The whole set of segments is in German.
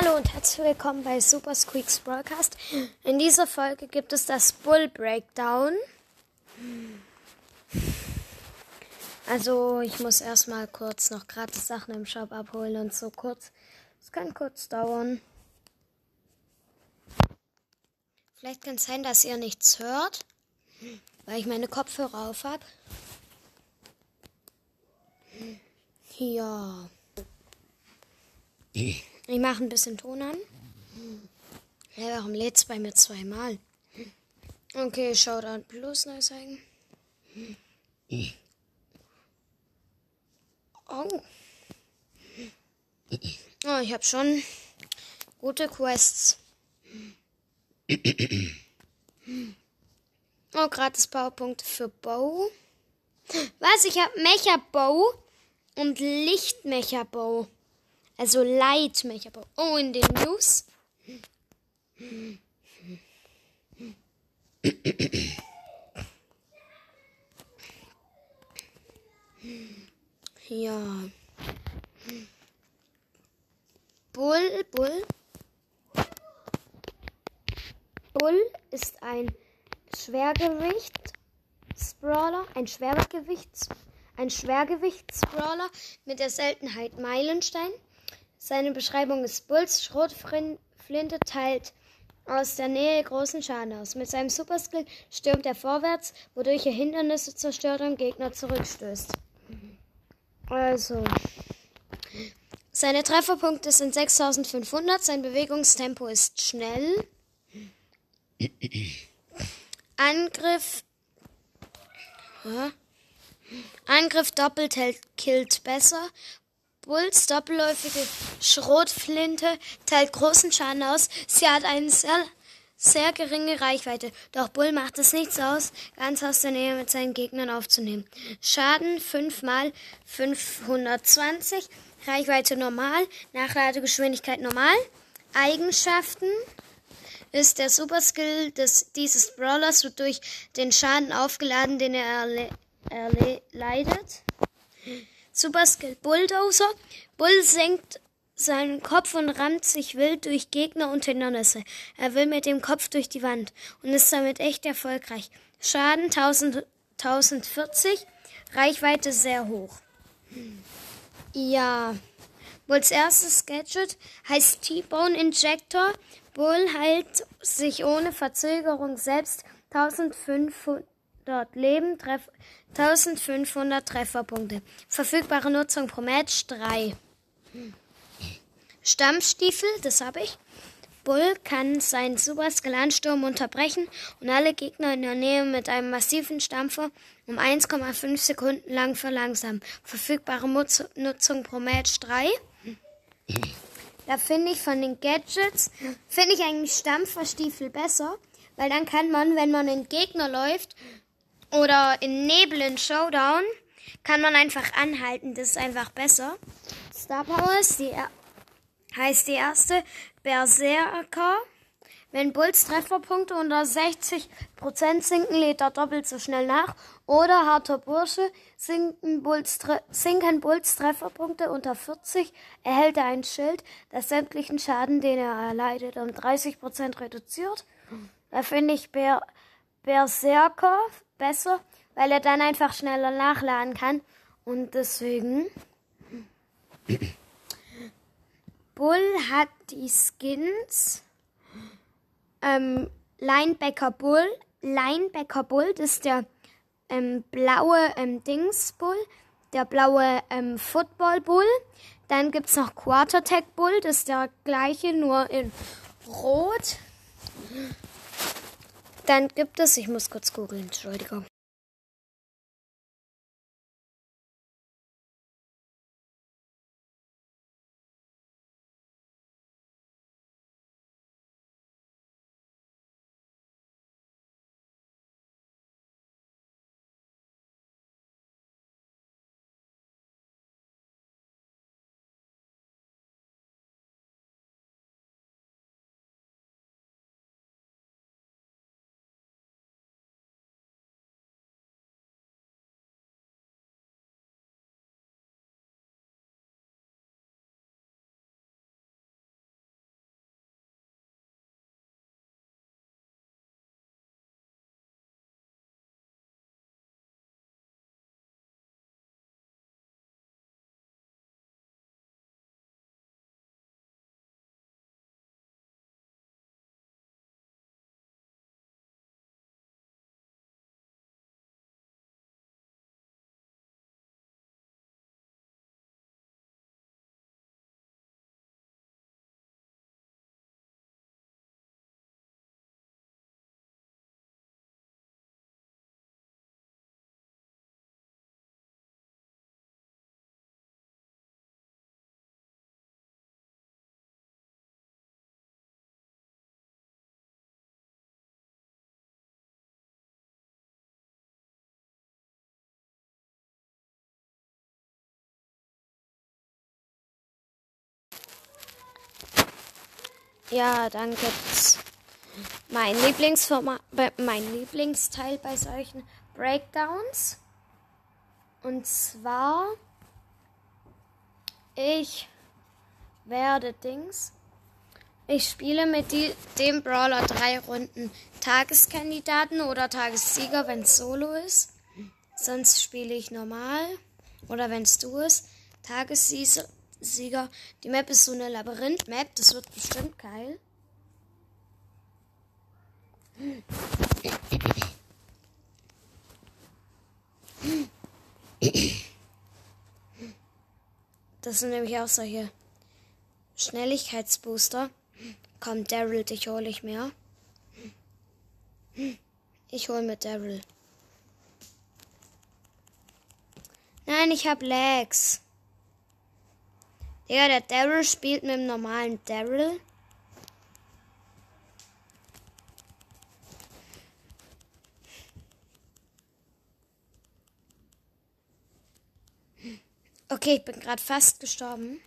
Hallo und herzlich willkommen bei Super Squeaks Broadcast. In dieser Folge gibt es das Bull Breakdown. Also ich muss erstmal kurz noch gratis Sachen im Shop abholen und so kurz. Es kann kurz dauern. Vielleicht kann es sein, dass ihr nichts hört, weil ich meine Kopfhörer auf habe. Ja. Ich mache ein bisschen Ton an. Ja, warum lädt es bei mir zweimal? Okay, Shoutout Plus neu zeigen. Oh. Oh, ich habe schon gute Quests. Oh, gratis Powerpunkte für Bow. Was? Ich habe Mecha Bow und Licht Mecha Bow. Also Light Mecha Bow. Oh, in den News. Ja. Bull, Bull. Bull ist ein Schwergewichts-Brawler, ein Schwergewichts, ein Schwergewichtsbrawler mit der Seltenheit Meilenstein. Seine Beschreibung ist Bulls Schrotflinte teilt aus der Nähe großen Schaden aus. Mit seinem Superskill stürmt er vorwärts, wodurch er Hindernisse zerstört und Gegner zurückstößt. Also, seine Trefferpunkte sind 6500, sein Bewegungstempo ist schnell. Angriff. Ja. Angriff doppelt hält, killt besser. Bulls doppelläufige Schrotflinte teilt großen Schaden aus. Sie hat eine sehr, sehr geringe Reichweite. Doch Bull macht es nichts aus, ganz aus der Nähe mit seinen Gegnern aufzunehmen. Schaden 5 mal 520. Reichweite normal. Nachladegeschwindigkeit normal. Eigenschaften ist der Superskill des, dieses Brawlers wird durch den Schaden aufgeladen, den er erleidet. Superskill Bulldozer. Bull senkt seinen Kopf und rammt sich wild durch Gegner und Hindernisse. Er will mit dem Kopf durch die Wand und ist damit echt erfolgreich. Schaden 1000, 1040, Reichweite sehr hoch. Ja. Bulls erstes Gadget heißt T-Bone Injector. Bull heilt sich ohne Verzögerung selbst 1500 Leben, treff 1500 Trefferpunkte. Verfügbare Nutzung pro Match 3. Stammstiefel, das habe ich. Bull kann seinen Superskalansturm unterbrechen und alle Gegner in der Nähe mit einem massiven Stampfer um 1,5 Sekunden lang verlangsamen. Verfügbare Nutzung pro Match 3. Da finde ich von den Gadgets, finde ich eigentlich Stampferstiefel besser, weil dann kann man, wenn man in Gegner läuft oder in Nebel in Showdown, kann man einfach anhalten. Das ist einfach besser. Star Power ist die, heißt die erste Berserker. Wenn Bulls Trefferpunkte unter 60% sinken, lädt er doppelt so schnell nach. Oder harter Bursche, sinken Bulls, sinken Bulls Trefferpunkte unter 40, erhält er ein Schild, das sämtlichen Schaden, den er erleidet, um 30% reduziert. Da finde ich Ber Berserker besser, weil er dann einfach schneller nachladen kann. Und deswegen. Bull hat die Skins ähm, Linebacker Bull. Linebacker Bull, das ist der ähm, blaue ähm, Dings Bull, der blaue ähm, Football Bull. Dann gibt es noch Quartertech Bull, das ist der gleiche, nur in Rot. Dann gibt es, ich muss kurz googeln, Entschuldigung. Ja, dann gibt's mein Lieblingsformat, mein Lieblingsteil bei solchen Breakdowns. Und zwar, ich werde Dings. Ich spiele mit die, dem Brawler drei Runden Tageskandidaten oder Tagessieger, wenn es Solo ist. Sonst spiele ich normal. Oder wenn es du ist. Tagessieger. Die Map ist so eine Labyrinth-Map. Das wird bestimmt geil. Das sind nämlich auch solche Schnelligkeitsbooster. Komm, Daryl, dich hole ich mehr. Ich hole mit Daryl. Nein, ich hab Lags. Ja, der Daryl spielt mit dem normalen Daryl. Okay, ich bin gerade fast gestorben.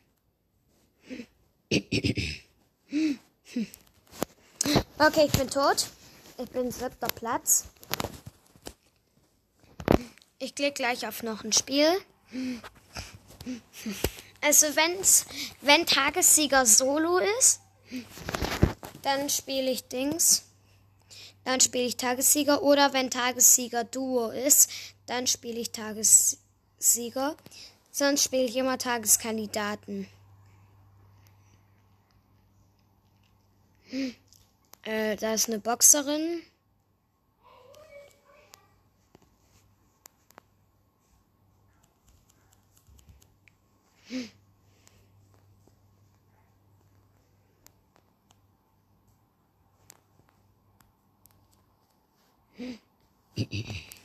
Okay, ich bin tot. Ich bin siebter Platz. Ich klicke gleich auf noch ein Spiel. Also wenn's, wenn Tagessieger Solo ist, dann spiele ich Dings. Dann spiele ich Tagessieger. Oder wenn Tagessieger Duo ist, dann spiele ich Tagessieger. Sonst spiele ich immer Tageskandidaten. Äh, da ist eine Boxerin. 嗯，嗯嗯？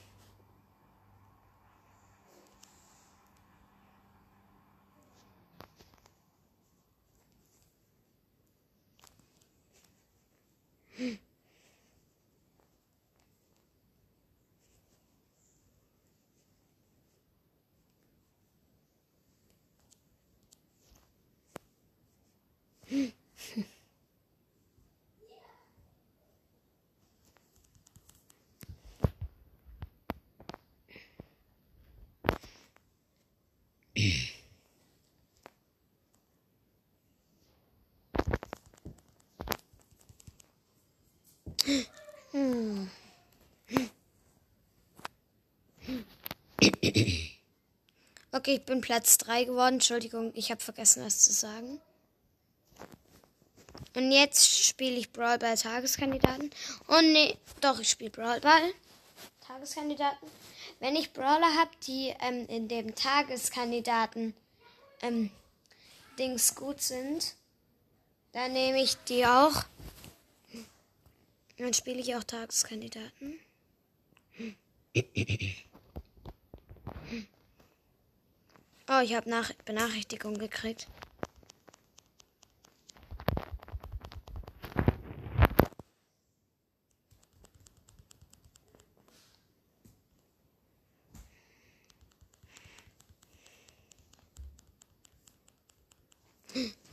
Okay, ich bin Platz 3 geworden. Entschuldigung, ich habe vergessen, was zu sagen. Und jetzt spiele ich Brawl Ball Tageskandidaten. Oh nee, doch, ich spiele Brawl Ball Tageskandidaten. Wenn ich Brawler habe, die ähm, in dem Tageskandidaten ähm, Dings gut sind, dann nehme ich die auch. Dann spiele ich auch Tageskandidaten. Oh, ich habe Nach Benachrichtigung gekriegt.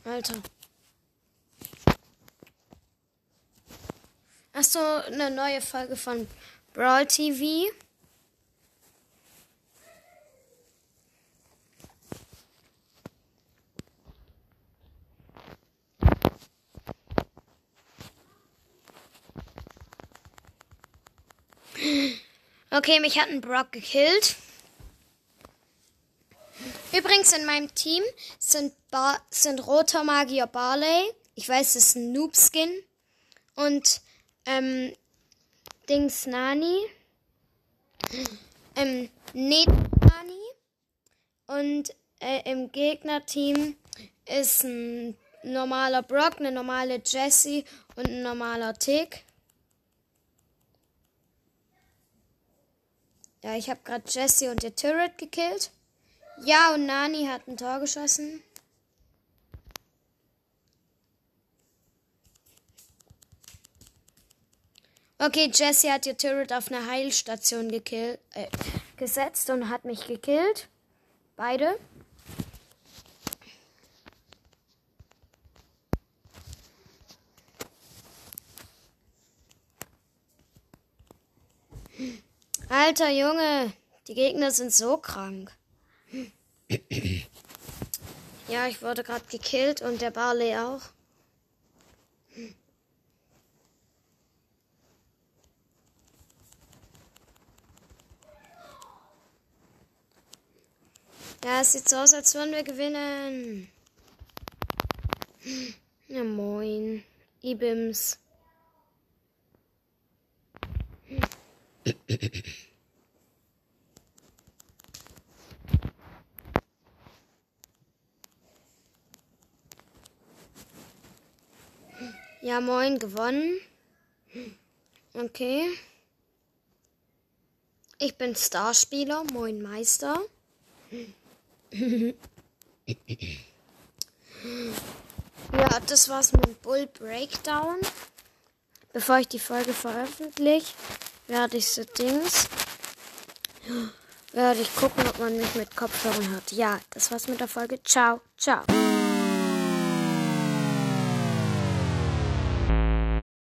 Alter. Achso, eine neue Folge von Brawl TV. Okay, mich hat ein Brock gekillt. Übrigens in meinem Team sind, Bar sind roter Magier Barley. Ich weiß, das ist ein Noob-Skin. Und ähm, Dings Nani. Ähm, Nani. Und äh, im Gegnerteam ist ein normaler Brock, eine normale Jessie und ein normaler Tick. Ja, ich habe gerade Jessie und ihr Turret gekillt. Ja, und Nani hat ein Tor geschossen. Okay, Jesse hat ihr Turret auf eine Heilstation gekill, äh, gesetzt und hat mich gekillt. Beide. Alter Junge, die Gegner sind so krank. Ja, ich wurde gerade gekillt und der Barley auch. Ja, es sieht so aus, als würden wir gewinnen. Ja, moin. Ibims. Ja, moin, gewonnen. Okay. Ich bin Starspieler, moin Meister. Ja, das war's mit Bull Breakdown. Bevor ich die Folge veröffentliche, werde ich so Dings. Werde ich gucken, ob man mich mit Kopfhörern hört. Ja, das war's mit der Folge. Ciao, ciao.